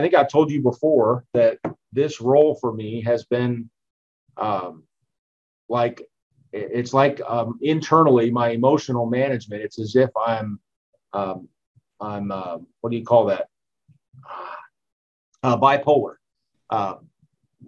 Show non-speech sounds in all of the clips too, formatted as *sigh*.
I think I've told you before that this role for me has been um, like it's like um, internally my emotional management. It's as if I'm um, I'm uh, what do you call that? Uh, bipolar, uh,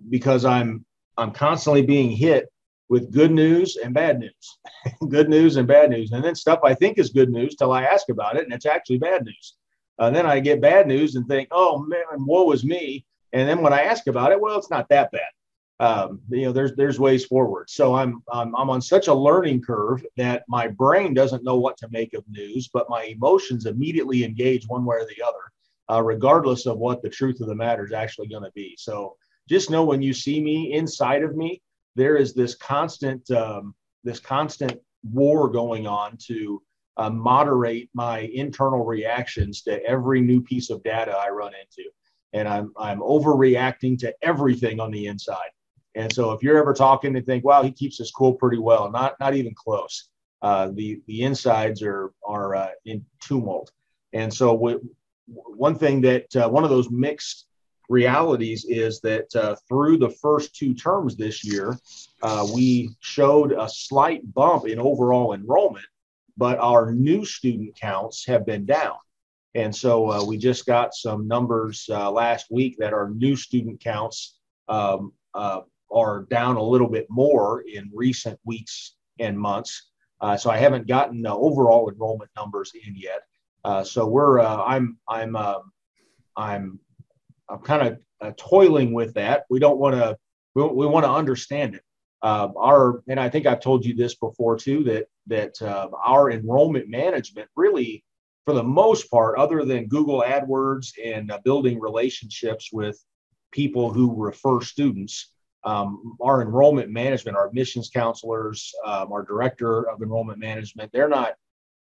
because I'm I'm constantly being hit with good news and bad news, *laughs* good news and bad news, and then stuff I think is good news till I ask about it, and it's actually bad news. Uh, then I get bad news and think, oh man, woe is me. And then when I ask about it, well, it's not that bad. Um, you know, there's there's ways forward. So I'm, I'm I'm on such a learning curve that my brain doesn't know what to make of news, but my emotions immediately engage one way or the other, uh, regardless of what the truth of the matter is actually going to be. So just know when you see me inside of me, there is this constant um, this constant war going on to uh, moderate my internal reactions to every new piece of data I run into. And I'm, I'm overreacting to everything on the inside. And so if you're ever talking and think, wow, he keeps his cool pretty well, not, not even close. Uh, the, the insides are, are uh, in tumult. And so one thing that uh, one of those mixed realities is that uh, through the first two terms this year, uh, we showed a slight bump in overall enrollment but our new student counts have been down. And so uh, we just got some numbers uh, last week that our new student counts um, uh, are down a little bit more in recent weeks and months. Uh, so I haven't gotten the overall enrollment numbers in yet. Uh, so we're uh, I'm I'm um, I'm I'm kind of toiling with that. We don't want to we, we want to understand it. Our and I think I've told you this before too that that uh, our enrollment management really, for the most part, other than Google AdWords and uh, building relationships with people who refer students, um, our enrollment management, our admissions counselors, um, our director of enrollment management, they're not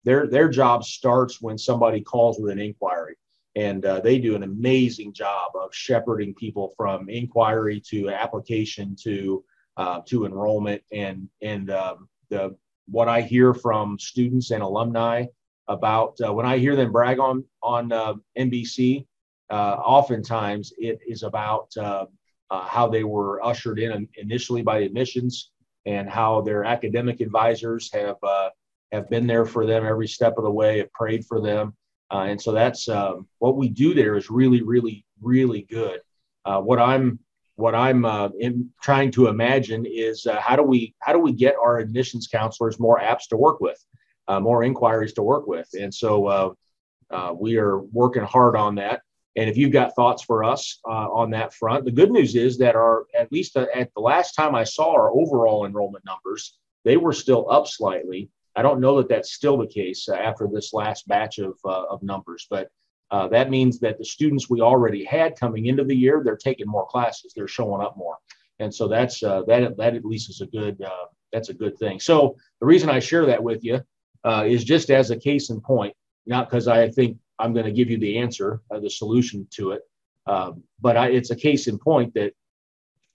their their job starts when somebody calls with an inquiry. And uh, they do an amazing job of shepherding people from inquiry to application to uh, to enrollment. And and um, the what I hear from students and alumni about uh, when I hear them brag on on uh, NBC, uh, oftentimes it is about uh, uh, how they were ushered in initially by admissions and how their academic advisors have have been there for them every step of the way, have prayed for them, and so that's um, what we do there is really really really good. what I'm what I'm uh, trying to imagine is uh, how do we how do we get our admissions counselors more apps to work with, uh, more inquiries to work with, and so uh, uh, we are working hard on that. And if you've got thoughts for us uh, on that front, the good news is that our at least at the last time I saw our overall enrollment numbers, they were still up slightly. I don't know that that's still the case after this last batch of of numbers, but uh, that means that the students we already had coming into the year, they're taking more classes, they're showing up more, and so that's uh, that. That at least is a good. Uh, that's a good thing. So the reason I share that with you uh, is just as a case in point, not because I think I'm going to give you the answer, the solution to it, um, but I, it's a case in point that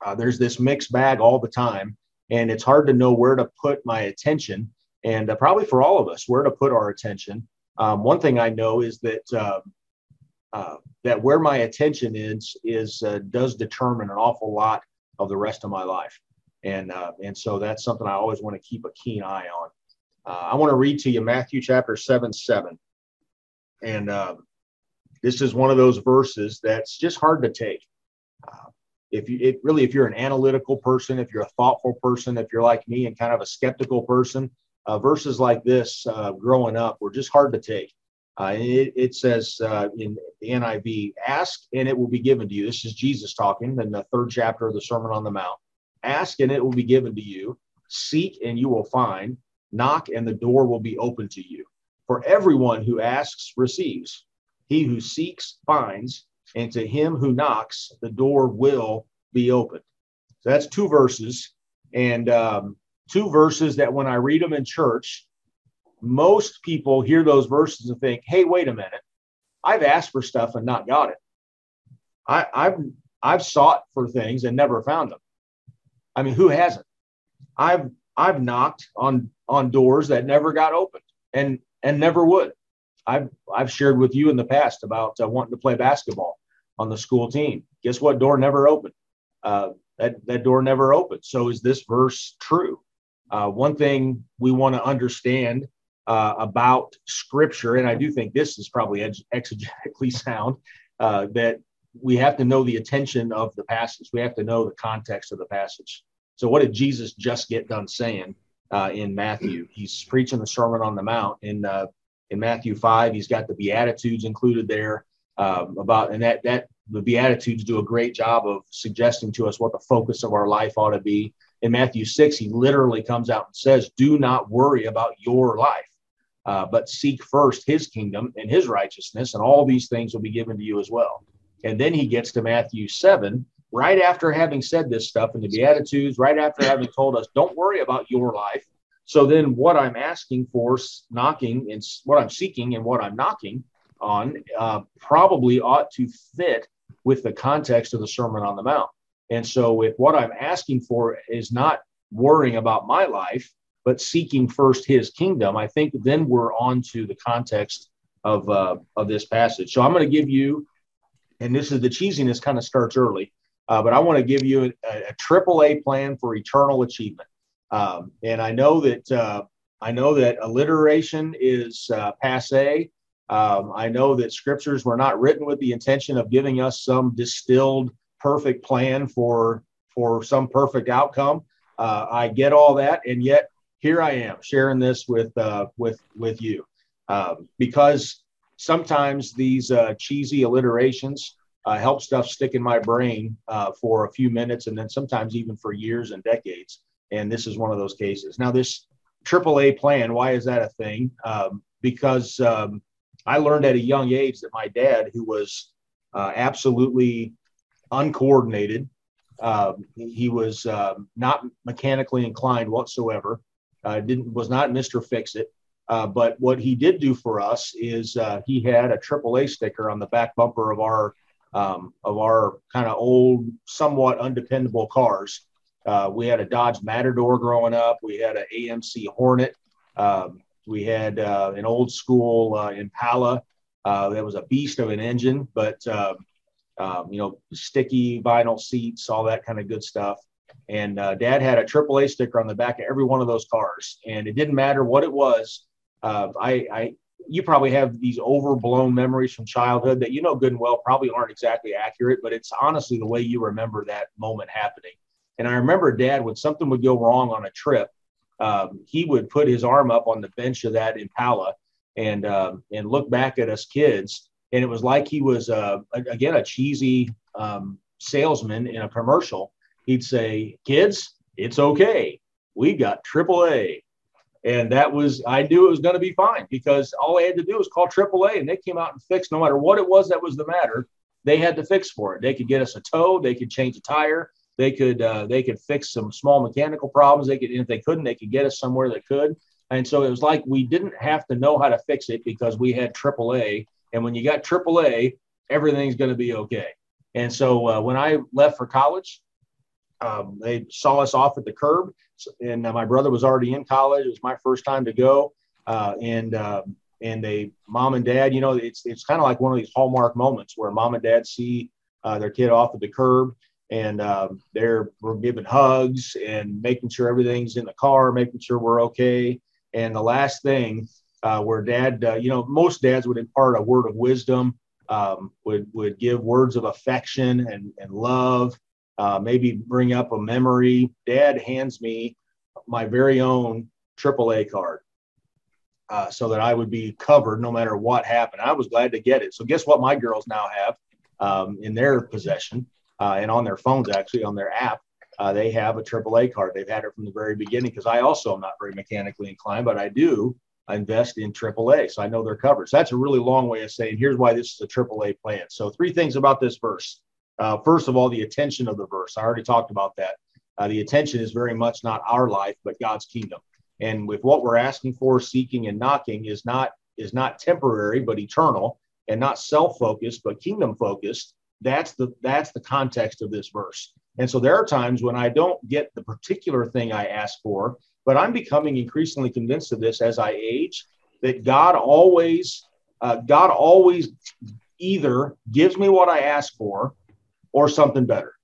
uh, there's this mixed bag all the time, and it's hard to know where to put my attention, and probably for all of us, where to put our attention. Um, one thing I know is that um, uh, that where my attention is is uh, does determine an awful lot of the rest of my life, and uh, and so that's something I always want to keep a keen eye on. Uh, I want to read to you Matthew chapter seven seven, and um, this is one of those verses that's just hard to take. Uh, if you it really if you're an analytical person, if you're a thoughtful person, if you're like me and kind of a skeptical person, verses like this growing up were just hard to take. Uh, it, it, says uh, in the NIV, ask and it will be given to you. This is Jesus talking in the third chapter of the Sermon on the Mount. Ask and it will be given to you. Seek and you will find. Knock and the door will be open to you. For everyone who asks receives. He who seeks finds. And to him who knocks, the door will be opened. So that's two verses. And um, two verses that when I read them in church, most people hear those verses and think, hey, wait a minute, I've asked for stuff and not got it. I, I've I've sought for things and never found them. I mean, who hasn't? I've I've knocked on on doors that never got opened and and never would. I've I've shared with you in the past about uh, wanting to play basketball. on the school team. Guess what? Door never opened. Uh, that, that door never opened. So is this verse true? Uh, one thing we want to understand uh, about scripture, and I do think this is probably exegetically *laughs* sound, uh, that we have to know the attention of the passage. We have to know the context of the passage. So, what did Jesus just get done saying uh, in Matthew? He's preaching the Sermon on the Mount in uh, in Matthew five. He's got the Beatitudes included there um, about, and that that the Beatitudes do a great job of suggesting to us what the focus of our life ought to be. In Matthew six, he literally comes out and says, "Do not worry about your life." Uh, but seek first his kingdom and his righteousness, and all these things will be given to you as well. And then he gets to Matthew 7, right after having said this stuff in the Beatitudes, right after having told us, don't worry about your life. So then, what I'm asking for, knocking, and what I'm seeking and what I'm knocking on uh, probably ought to fit with the context of the Sermon on the Mount. And so, if what I'm asking for is not worrying about my life, but seeking first his kingdom, I think then we're on to the context of, uh, of this passage. So I'm going to give you, and this is the cheesiness kind of starts early, uh, but I want to give you a, a, triple A plan for eternal achievement. Um, and I know that uh, I know that alliteration is uh, passe. Um, I know that scriptures were not written with the intention of giving us some distilled perfect plan for for some perfect outcome. Uh, I get all that, and yet here I am sharing this with uh, with with you um, because sometimes these uh, cheesy alliterations uh, help stuff stick in my brain uh, for a few minutes and then sometimes even for years and decades. And this is one of those cases. Now, this AAA plan, why is that a thing? Um, because um, I learned at a young age that my dad, who was uh, absolutely uncoordinated, um, he was um, not mechanically inclined whatsoever uh, didn't was not Mr. Fix It. Uh, but what he did do for us is uh, he had a AAA sticker on the back bumper of our um, of our kind of old, somewhat undependable cars. Uh, we had a Dodge Matador growing up. We had an AMC Hornet. Um, we had uh, an old school uh, Impala. that was a beast of an engine, but um, um, you know, sticky vinyl seats, all that kind of good stuff. And uh, dad had a AAA sticker on the back of every one of those cars. And it didn't matter what it was. Uh, I, I, you probably have these overblown memories from childhood that you know good and well probably aren't exactly accurate, but it's honestly the way you remember that moment happening. And I remember dad, when something would go wrong on a trip, um, he would put his arm up on the bench of that Impala and um, and look back at us kids, and it was like he was uh, again a cheesy um, salesman in a commercial, he'd say, Kids, it's okay. We got AAA. And that was, I knew it was going to be fine because all I had to do was call AAA and they came out and fixed no matter what it was that was the matter. They had to fix for it. They could get us a tow, they could change a tire, they could uh, they could fix some small mechanical problems. They could, if they couldn't, they could get us somewhere that could. And so it was like we didn't have to know how to fix it because we had AAA. And when you got AAA, everything's going to be okay. And so uh, when I left for college, um, they saw us off at the curb, and uh, my brother was already in college. It was my first time to go, uh, and uh, and they, mom and dad, you know, it's it's kind of like one of these hallmark moments where mom and dad see uh, their kid off at the curb, and um, they're we're giving hugs and making sure everything's in the car, making sure we're okay. And the last thing, uh, where dad, uh, you know, most dads would impart a word of wisdom, um, would would give words of affection and and love uh, maybe bring up a memory. Dad hands me my very own AAA card uh, so that I would be covered no matter what happened. I was glad to get it. So, guess what my girls now have um, in their possession uh, and on their phones, actually, on their app? Uh, they have a AAA card. They've had it from the very beginning because I also am not very mechanically inclined, but I do invest in AAA. So I know they're covered. So that's a really long way of saying here's why this is a AAA plan. So, three things about this verse. Uh, first of all, the attention of the verse. I already talked about that. Uh, the attention is very much not our life, but God's kingdom. And with what we're asking for, seeking, and knocking is not is not temporary, but eternal, and not self-focused, but kingdom-focused. That's the that's the context of this verse. And so there are times when I don't get the particular thing I ask for, but I'm becoming increasingly convinced of this as I age that God always uh, God always either gives me what I ask for or something better.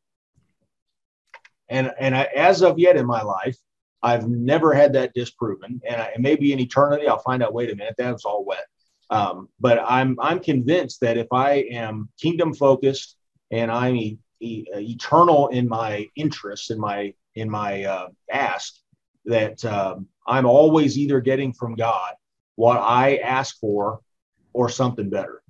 And and I, as of yet in my life, I've never had that disproven. And, I, maybe in eternity, I'll find out. Wait a minute, that was all wet. Um, but I'm I'm convinced that if I am kingdom focused and I'm e- e- eternal in my interests in my in my uh, ask, that um, I'm always either getting from God what I ask for or something better.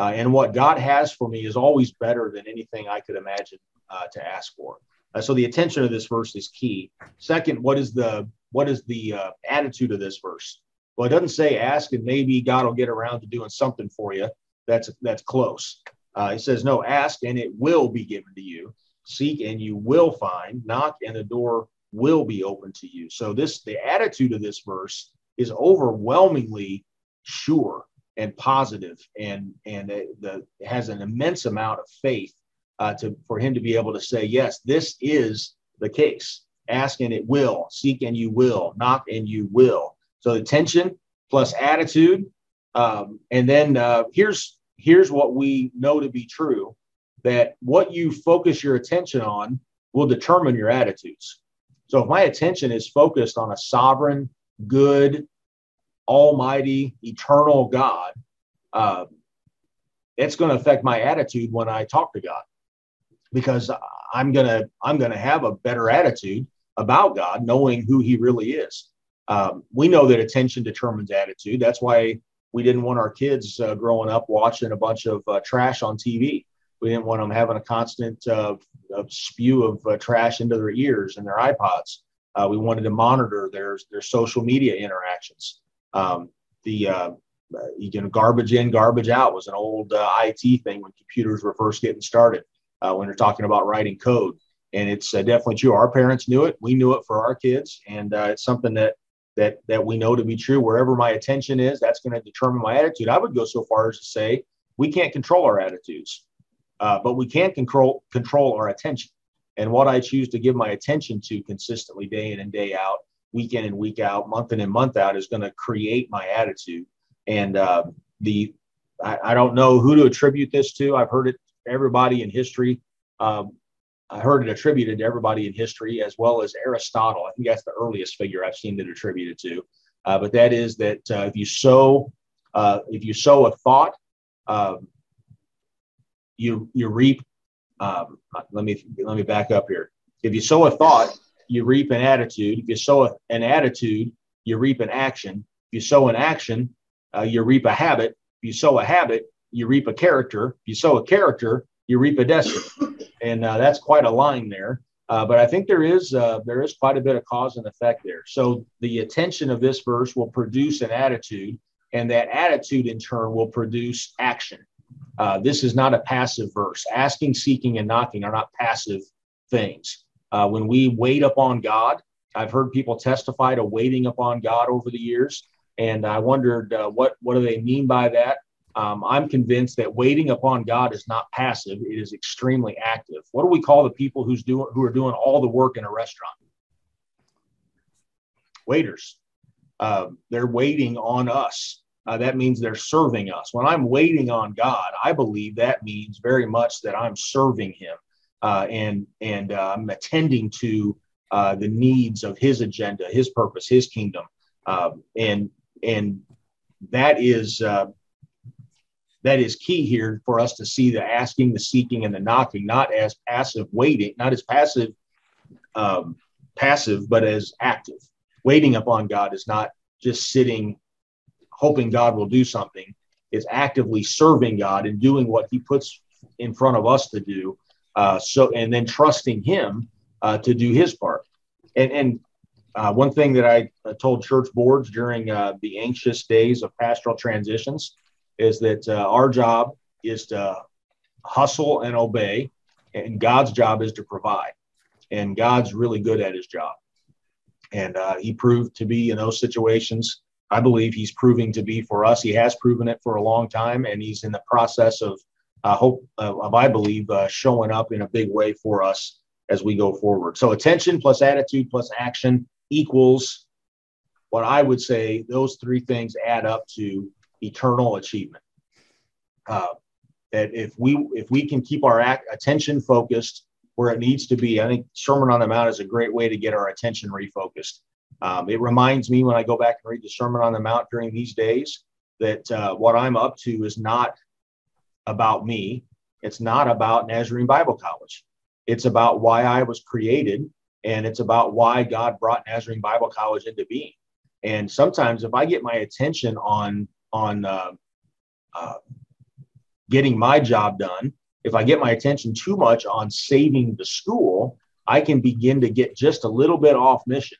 Uh, and what God has for me is always better than anything I could imagine uh, to ask for. Uh, so the attention of this verse is key. Second, what is the what is the uh, attitude of this verse? Well, it doesn't say ask and maybe God will get around to doing something for you. That's that's close. Uh, it says no, ask and it will be given to you. Seek and you will find. Knock and the door will be open to you. So this the attitude of this verse is overwhelmingly sure and positive and and the, has an immense amount of faith uh, to for him to be able to say yes this is the case. Ask and it will. Seek and you will. Knock and you will. So the tension plus attitude um, and then uh, here's here's what we know to be true that what you focus your attention on will determine your attitudes. So if my attention is focused on a sovereign good almighty eternal god uh, it's going to affect my attitude when i talk to god. Because i'm going to i'm going to have a better attitude about god knowing who he really is. Um, we know that attention determines attitude. That's why we didn't want our kids uh, growing up watching a bunch of uh, trash on tv we didn't want them having a constant uh, spew of uh, trash into their ears and their ipods. Uh, we wanted to monitor their their social media interactions um, the uh, you know garbage in garbage out was an old it thing when computers were first getting started uh, when you're talking about writing code. And it's uh, definitely true. Our parents knew it. We knew it for our kids, and uh, it's something that that that we know to be true. Wherever my attention is, that's going to determine my attitude. I would go so far as to say we can't control our attitudes, uh, but we can control control our attention. And what I choose to give my attention to consistently, day in and day out, week in and week out, month in and month out, is going to create my attitude. And uh, the I, I, don't know who to attribute this to. I've heard it everybody in history. Um, I heard it attributed to everybody in history, as well as Aristotle. I think that's the earliest figure I've seen it attributed to. Uh, but that is that uh, if you sow, uh, if you sow a thought, um, you you reap. Um, let me let me back up here. If you sow a thought, you reap an attitude. If you sow an attitude, you reap an action. If you sow an action, uh, you reap a habit. If you sow a habit, you reap a character. If you sow a character, you reap a destiny. And uh, that's quite a line there. Uh, but I think there is uh, there is quite a bit of cause and effect there. So the attention of this verse will produce an attitude, and that attitude in turn will produce action. Uh, this is not a passive verse. Asking, seeking, and knocking are not passive things. Uh, when we wait upon God, I've heard people testify to waiting upon God over the years, and I wondered uh, what what do they mean by that. Um, I'm convinced that waiting upon God is not passive; it is extremely active. What do we call the people who's doing who are doing all the work in a restaurant? Waiters. Uh, they're waiting on us. Uh, that means they're serving us. When I'm waiting on God, I believe that means very much that I'm serving Him uh, and and I'm attending to uh, the needs of His agenda, His purpose, His kingdom, um, and and that is uh, that is key here for us to see the asking, the seeking, and the knocking, not as passive waiting, not as passive, um, passive, but as active. Waiting upon God is not just sitting, hoping God will do something. Is actively serving God and doing what He puts in front of us to do. Uh, so, and then trusting Him uh, to do His part. And and uh, one thing that I told church boards during uh, the anxious days of pastoral transitions is that uh, our job is to hustle and obey, and God's job is to provide. And God's really good at his job. And uh, he proved to be in those situations. I believe he's proving to be for us. He has proven it for a long time, and he's in the process of, I hope, uh, I believe, uh, showing up in a big way for us as we go forward. So attention plus attitude plus action equals what I would say those three things add up to eternal achievement. Uh, that if we if we can keep our act, attention focused where it needs to be, I think Sermon on the Mount is a great way to get our attention refocused. Um, it reminds me when I go back and read the Sermon on the Mount during these days that uh, what I'm up to is not about me. It's not about Nazarene Bible College. It's about why I was created, and it's about why God brought Nazarene Bible College into being. And sometimes, if I get my attention on on uh, uh, getting my job done, if I get my attention too much on saving the school, I can begin to get just a little bit off mission.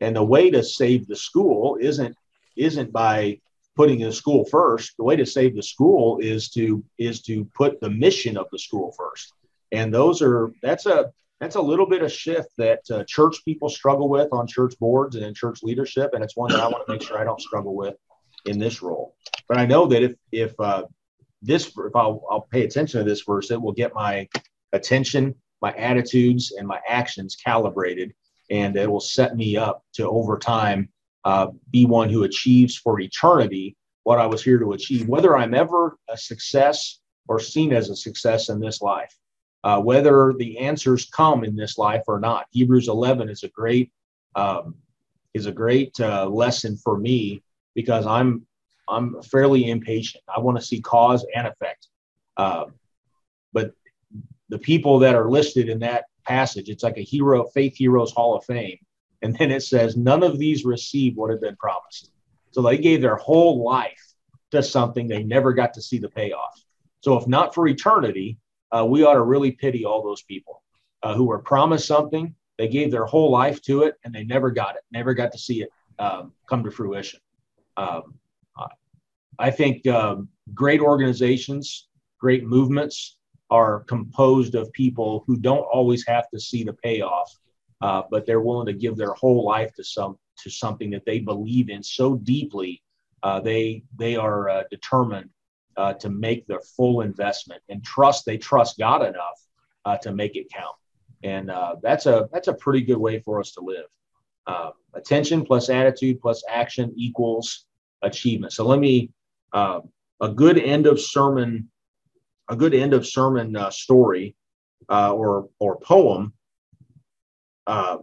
And the way to save the school isn't isn't by putting the school first. The way to save the school is to is to put the mission of the school first. And those are that's a that's a little bit of shift that uh, church people struggle with on church boards and in church leadership, and it's one that I want to make sure I don't struggle with in this role. But I know that if if uh, this if I'll, I'll pay attention to this verse, it will get my attention, my attitudes, and my actions calibrated, and it will set me up to over time uh, be one who achieves for eternity what I was here to achieve, whether I'm ever a success or seen as a success in this life, uh, whether the answers come in this life or not. Hebrews 11 is a great um, is a great uh, lesson for me because I'm I'm fairly impatient. I want to see cause and effect. Uh, but the people that are listed in that passage, it's like a hero, faith heroes hall of fame. And then it says, none of these received what had been promised. So they gave their whole life to something they never got to see the payoff. So if not for eternity, uh, we ought to really pity all those people uh, who were promised something. They gave their whole life to it and they never got it, never got to see it um, come to fruition. Um, I think um, great organizations, great movements are composed of people who don't always have to see the payoff, uh, but they're willing to give their whole life to some to something that they believe in so deeply. Uh, they they are uh, determined uh, to make their full investment and trust. They trust God enough uh, to make it count, and that's a that's a pretty good way for us to live. attention plus attitude plus action equals achievement. So let me uh, a good end of sermon, a good end of sermon uh, story uh, or or poem uh,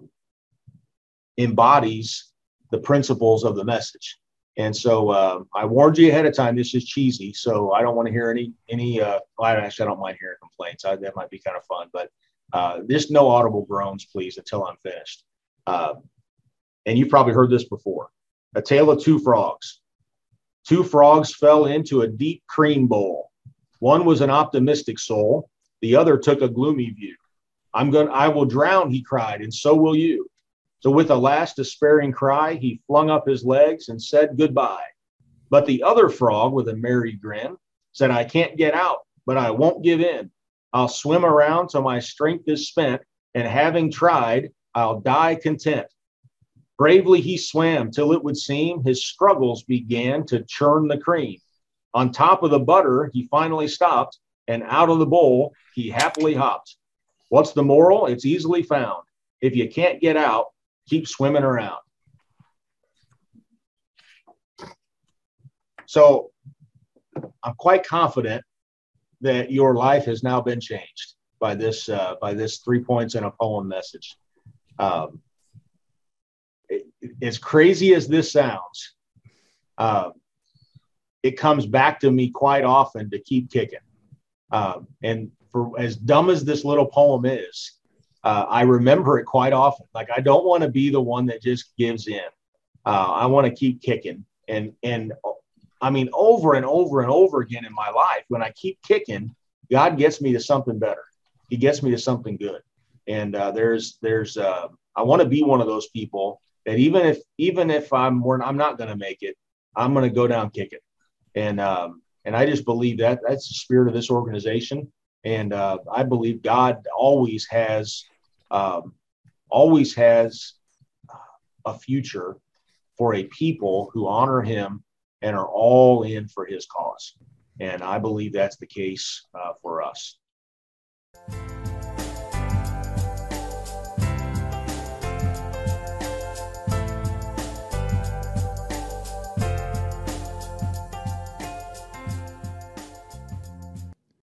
embodies the principles of the message. And so uh, I warned you ahead of time. This is cheesy, so I don't want to hear any any. Uh, well, actually, I don't mind hearing complaints. I, that might be kind of fun, but uh, this no audible groans, please, until I'm finished. Uh, and you've probably heard this before. A tale of two frogs. Two frogs fell into a deep cream bowl. One was an optimistic soul, the other took a gloomy view. I'm going I will drown, he cried, and so will you. So with a last despairing cry, he flung up his legs and said goodbye. But the other frog, with a merry grin, said, I can't get out, but I won't give in. I'll swim around till my strength is spent, and having tried, I'll die content. Bravely he swam till it would seem his struggles began to churn the cream. On top of the butter, he finally stopped, and out of the bowl, he happily hopped. What's the moral? It's easily found. If you can't get out, keep swimming around. So I'm quite confident that your life has now been changed by this uh, by this three points in a poem message. Um, as crazy as this sounds, uh, it comes back to me quite often to keep kicking. Uh, and for as dumb as this little poem is, uh, I remember it quite often. Like I don't want to be the one that just gives in. Uh, I want to keep kicking, and and I mean over and over and over again in my life. When I keep kicking, God gets me to something better. He gets me to something good. And uh, there's there's uh, I want to be one of those people that even if even if I'm I'm not going to make it, I'm going to go down kicking. And um, and I just believe that that's the spirit of this organization. And uh, I believe God always has um, always has a future for a people who honor Him and are all in for His cause. And I believe that's the case uh, for us.